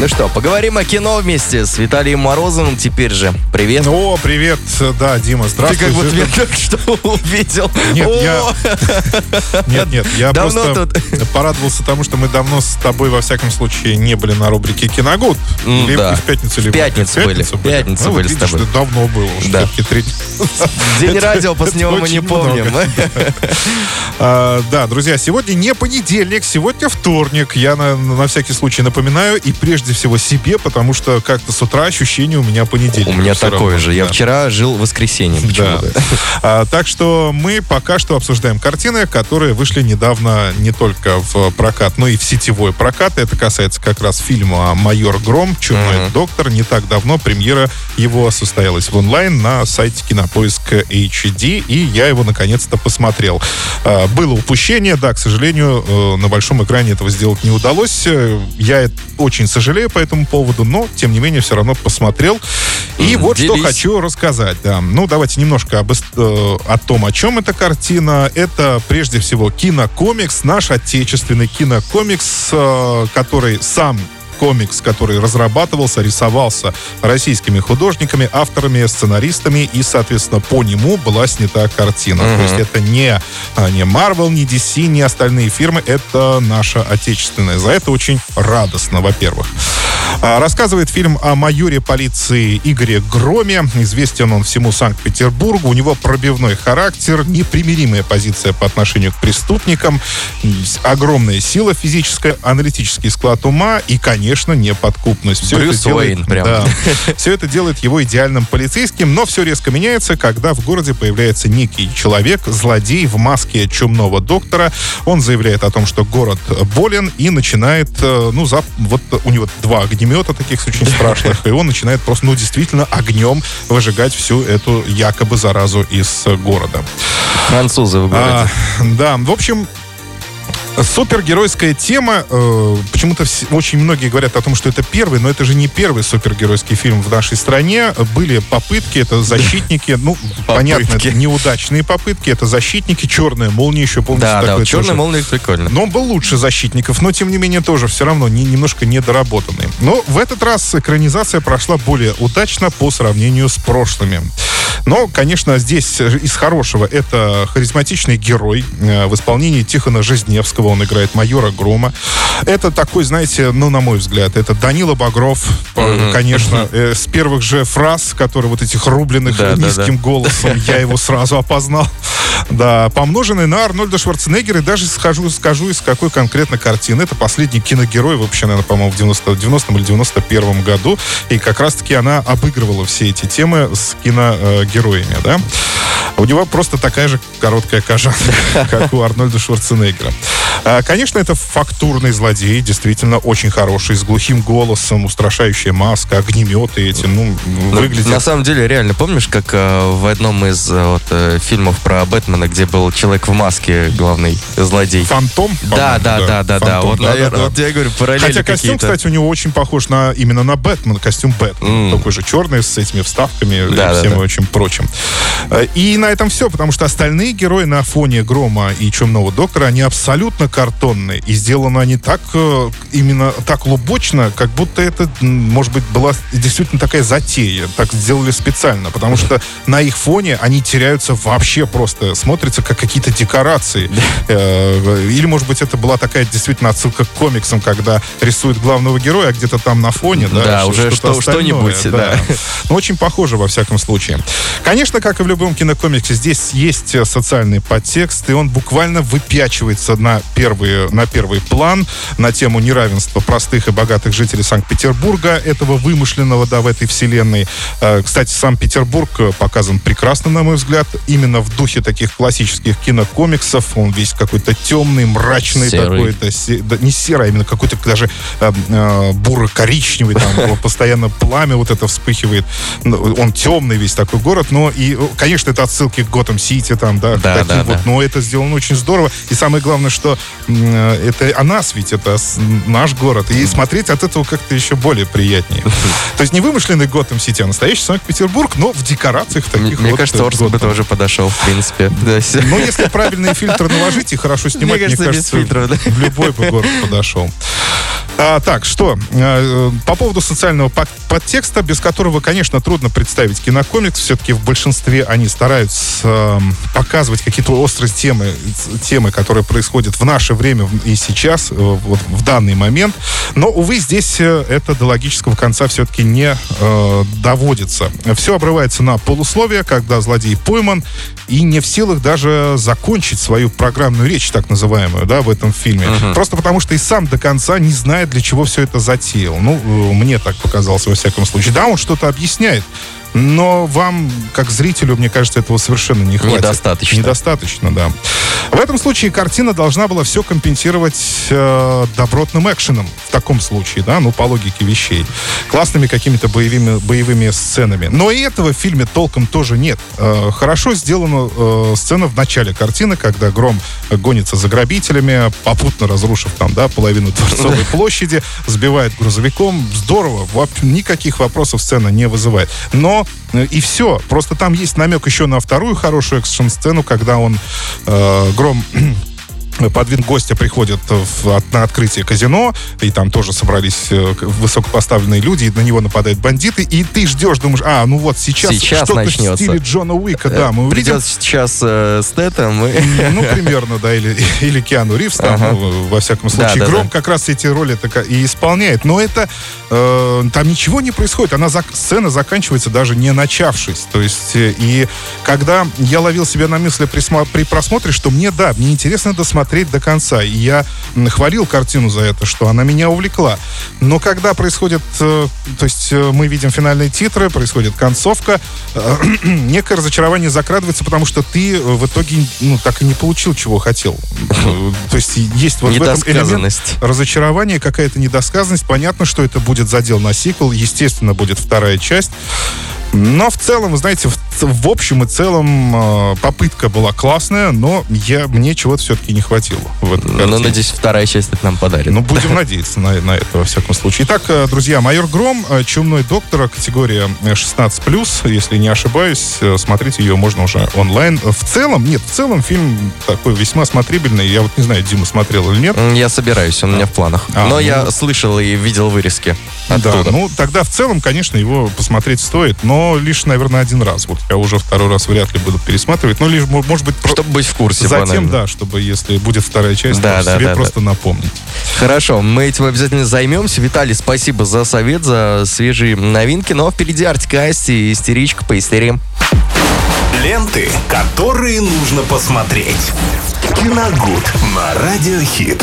Ну что, поговорим о кино вместе с Виталием Морозовым теперь же. Привет. О, привет, да, Дима, Ты здравствуй. как будто меня только что увидел. Нет, О! я- Нет, нет, я Давно просто порадовался тому, что мы давно с тобой, во всяком случае, не были на рубрике «Киногуд». М, Или да. в пятницу, В или пятницу были, в пятницу Ну, вот были с видишь, тобой. давно было уже, Да. три- День радио, после него мы не помним. А, Да, друзья, сегодня не понедельник, сегодня вторник. Я на, на всякий случай напоминаю, и прежде всего себе, потому что как-то с утра ощущение у меня понедельник. У меня такое равно. же. Я Да. вчера жил в воскресенье Да. А, так что мы пока что обсуждаем картины, которые вышли недавно не только в прокат, но и в сетевой прокат. Это касается как раз фильма «Майор Гром. Чумной Мгм. доктор». Не так давно премьера его состоялась в онлайн на сайте Кинопоиск HD, и я его наконец-то посмотрел. А, было упущение, да, к сожалению, э, на большом экране этого сделать не удалось. Я это очень сожалею по этому поводу, но, тем не менее, все равно посмотрел. И Мгм. вот что Делись. хочу рассказать. Да. Ну, давайте немножко об, э, о том, о чем эта картина. Это, прежде всего, кинокомикс, наш отечественный кинокомикс, э, который сам комикс, который разрабатывался, рисовался российскими художниками, авторами, сценаристами, и, соответственно, по нему была снята картина. Мгм. То есть это не, а, не Marvel, не DC, не остальные фирмы, это наша отечественная. За это очень радостно, во-первых. А, Рассказывает фильм о майоре полиции Игоре Громе. Известен он всему Санкт-Петербургу. У него пробивной характер, непримиримая позиция по отношению к преступникам, огромная сила физическая, аналитический склад ума и, конечно, неподкупность. Все Брюс это делает, Уэйн прям. Да, все это делает его идеальным полицейским, но все резко меняется, когда в городе появляется некий человек, злодей в маске чумного доктора. Он заявляет о том, что город болен и начинает, э, ну, за, вот у него два огнемета таких очень страшных, и он начинает просто, ну, действительно огнем выжигать всю эту якобы заразу из э, города. Французы в А, городе. да, в общем, супергеройская тема. э, почему-то очень многие говорят о том, что это первый, но это же не первый супергеройский фильм в нашей стране. Были попытки, это защитники, ну, понятно, это неудачные попытки, это защитники, черная молния еще, помните, Да, да, черная молния прикольно. Но он был лучше защитников, но тем не менее тоже все равно не, немножко недоработанный. Но в этот раз экранизация прошла более удачно по сравнению с прошлыми. Но, конечно, здесь из хорошего это харизматичный герой э, в исполнении Тихона Жизневского. Он играет майора Грома. Это такой, знаете, ну, на мой взгляд, это Данила Багров, э, конечно, э, с первых же фраз, которые вот этих рубленых Да, да, низким голосом, я его сразу опознал. Да, помноженный на Арнольда Шварценеггера, и даже скажу, скажу, из какой конкретно картины. Это последний киногерой, вообще, наверное, по-моему, в 90, 90 или 91 году. И как раз-таки она обыгрывала все эти темы с киногероями, да. У него просто такая же короткая кожанка, как у Арнольда Шварценеггера. А, Конечно, это фактурный злодей, действительно очень хороший, с глухим голосом, устрашающая маска, огнеметы эти, ну, Ну, выглядит... На самом деле, реально, помнишь, как э, в одном из э, вот, э, фильмов про Бэтмена, где был человек в маске, главный злодей? Фантом? Да, да, да, да, да. Вот, наверное, вот я говорю, параллели Хотя костюм, кстати, у него очень похож на именно на Бэтмена, костюм Бэтмена. М. Такой же черный, с этими вставками Да, и да, всем да. очень прочим. Э, И на этом все, потому что остальные герои на фоне Грома и Чумного Доктора, они абсолютно картонные. И сделаны они так, э, именно так лубочно, как будто это, может быть, была действительно такая затея. Так сделали специально, потому что на их фоне они теряются вообще просто, смотрятся как какие-то декорации. Э, Или, может быть, это была такая действительно отсылка к комиксам, когда рисуют главного героя, а где-то там на фоне, да, Да, уже что-нибудь, да. Ну, очень похоже во всяком случае. Конечно, как и в любом кинокомиксе, здесь есть э, социальный подтекст, и он буквально выпячивается на первый, на первый план на тему неравенства простых и богатых жителей Санкт-Петербурга, этого вымышленного, да, в этой вселенной. Э, Кстати, сам Петербург э, показан прекрасно, на мой взгляд, именно в духе таких классических кинокомиксов. Он весь какой-то темный, мрачный Серый. такой, се- да, не серый, а именно какой-то даже э, э, буро-коричневый, там постоянно пламя вот это вспыхивает. Ну, Он темный весь такой город, но и, конечно, это отсылки к Готэм-Сити, там, да, Да, таким да, вот, да. но это сделано очень здорово. И самое главное, что э, это о нас ведь, это наш город. И смотреть от этого как-то еще более приятнее. То есть не вымышленный Готэм-Сити, а настоящий Санкт-Петербург, но в декорациях таких мне вот, кажется, э, Орск бы Готэм. тоже подошел, в принципе. Но если правильные фильтры наложить и хорошо снимать, Мне кажется, без фильтров, да. в любой бы город подошел. А, так, что? э, По поводу социального пак- подтекста, без которого, конечно, трудно представить кинокомикс. Все-таки в большинстве они стараются э, показывать какие-то острые темы, темы, которые происходят в наше время и сейчас, э, вот в данный момент. Но, увы, здесь э, это до логического конца все-таки не э, доводится. Все обрывается на полусловие, когда злодей пойман и не в силах даже закончить свою программную речь, так называемую, да, в этом фильме. Просто потому, что и сам до конца не знает, для чего все это затеял. Ну, э, мне так показалось, во всяком случае. Да, он что-то объясняет, но вам, как зрителю, мне кажется, этого совершенно не хватит. Недостаточно. Недостаточно, да. В этом случае картина должна была все компенсировать э, добротным экшеном. В таком случае, да, ну, по логике вещей. Классными какими-то боевыми, боевыми сценами. Но и этого в фильме толком тоже нет. Э, хорошо сделана э, сцена в начале картины, когда Гром гонится за грабителями, попутно разрушив там, да, половину Дворцовой площади, сбивает грузовиком. Здорово. Никаких вопросов сцена не вызывает. Но э, и все. Просто там есть намек еще на вторую хорошую экшн-сцену, когда он, э, Гром под вид гостя приходит в- на открытие казино, и там тоже собрались э, высокопоставленные люди, и на него нападают бандиты, и ты ждешь, думаешь, а, ну вот сейчас, Сейчас что-то в начнется. стиле Джона Уика, да, мы увидим. Придет сейчас э, Стэтэм и... Ну, примерно, да, или, или Киану Ривз, там, Ага. ну, во всяком случае. да, Гром да. как раз эти роли так и исполняет. Но это, э, там ничего не происходит. Она, зак- сцена заканчивается даже не начавшись. То есть, э, и когда я ловил себя на мысли при, при просмотре, что мне, да, мне интересно досмотреть до конца. И я хвалил картину за это, что она меня увлекла. Но когда происходит, э, то есть э, мы видим финальные титры, происходит концовка, э, некое разочарование закрадывается, потому что ты в итоге ну, так и не получил, чего хотел. То есть есть вот в этом элемент разочарование, какая-то недосказанность. Понятно, что это будет задел на сиквел. Естественно, будет вторая часть. Но в целом, вы знаете, в, в общем и целом э, попытка была классная, но я, мне чего-то все-таки не хватило в Ну, картине. надеюсь, вторая часть это нам подарит. Ну, будем надеяться на, на это, во всяком случае. Итак, э, друзья, «Майор Гром», э, «Чумной доктор», категория э, 16+, если не ошибаюсь. Э, Смотреть ее можно уже онлайн. Э, В целом, нет, в целом фильм такой весьма смотрибельный. Я вот не знаю, Дима смотрел или нет. Я собираюсь, он у меня в планах. А, Но ну. я слышал и видел вырезки оттуда. Да, ну тогда в целом, конечно, его посмотреть стоит, но лишь, наверное, один раз. Вот я уже второй раз вряд ли буду пересматривать, но лишь, мо- может быть, про- Чтобы быть в курсе. затем, банально. да, чтобы, если будет вторая часть, Да, то да, себе да, просто напомнить. Хорошо, мы этим обязательно займемся. Виталий, спасибо за совет, за свежие новинки. Но впереди Артика Асти и истеричка по истерим. Ленты, которые нужно посмотреть. Киногуд на Радиохит.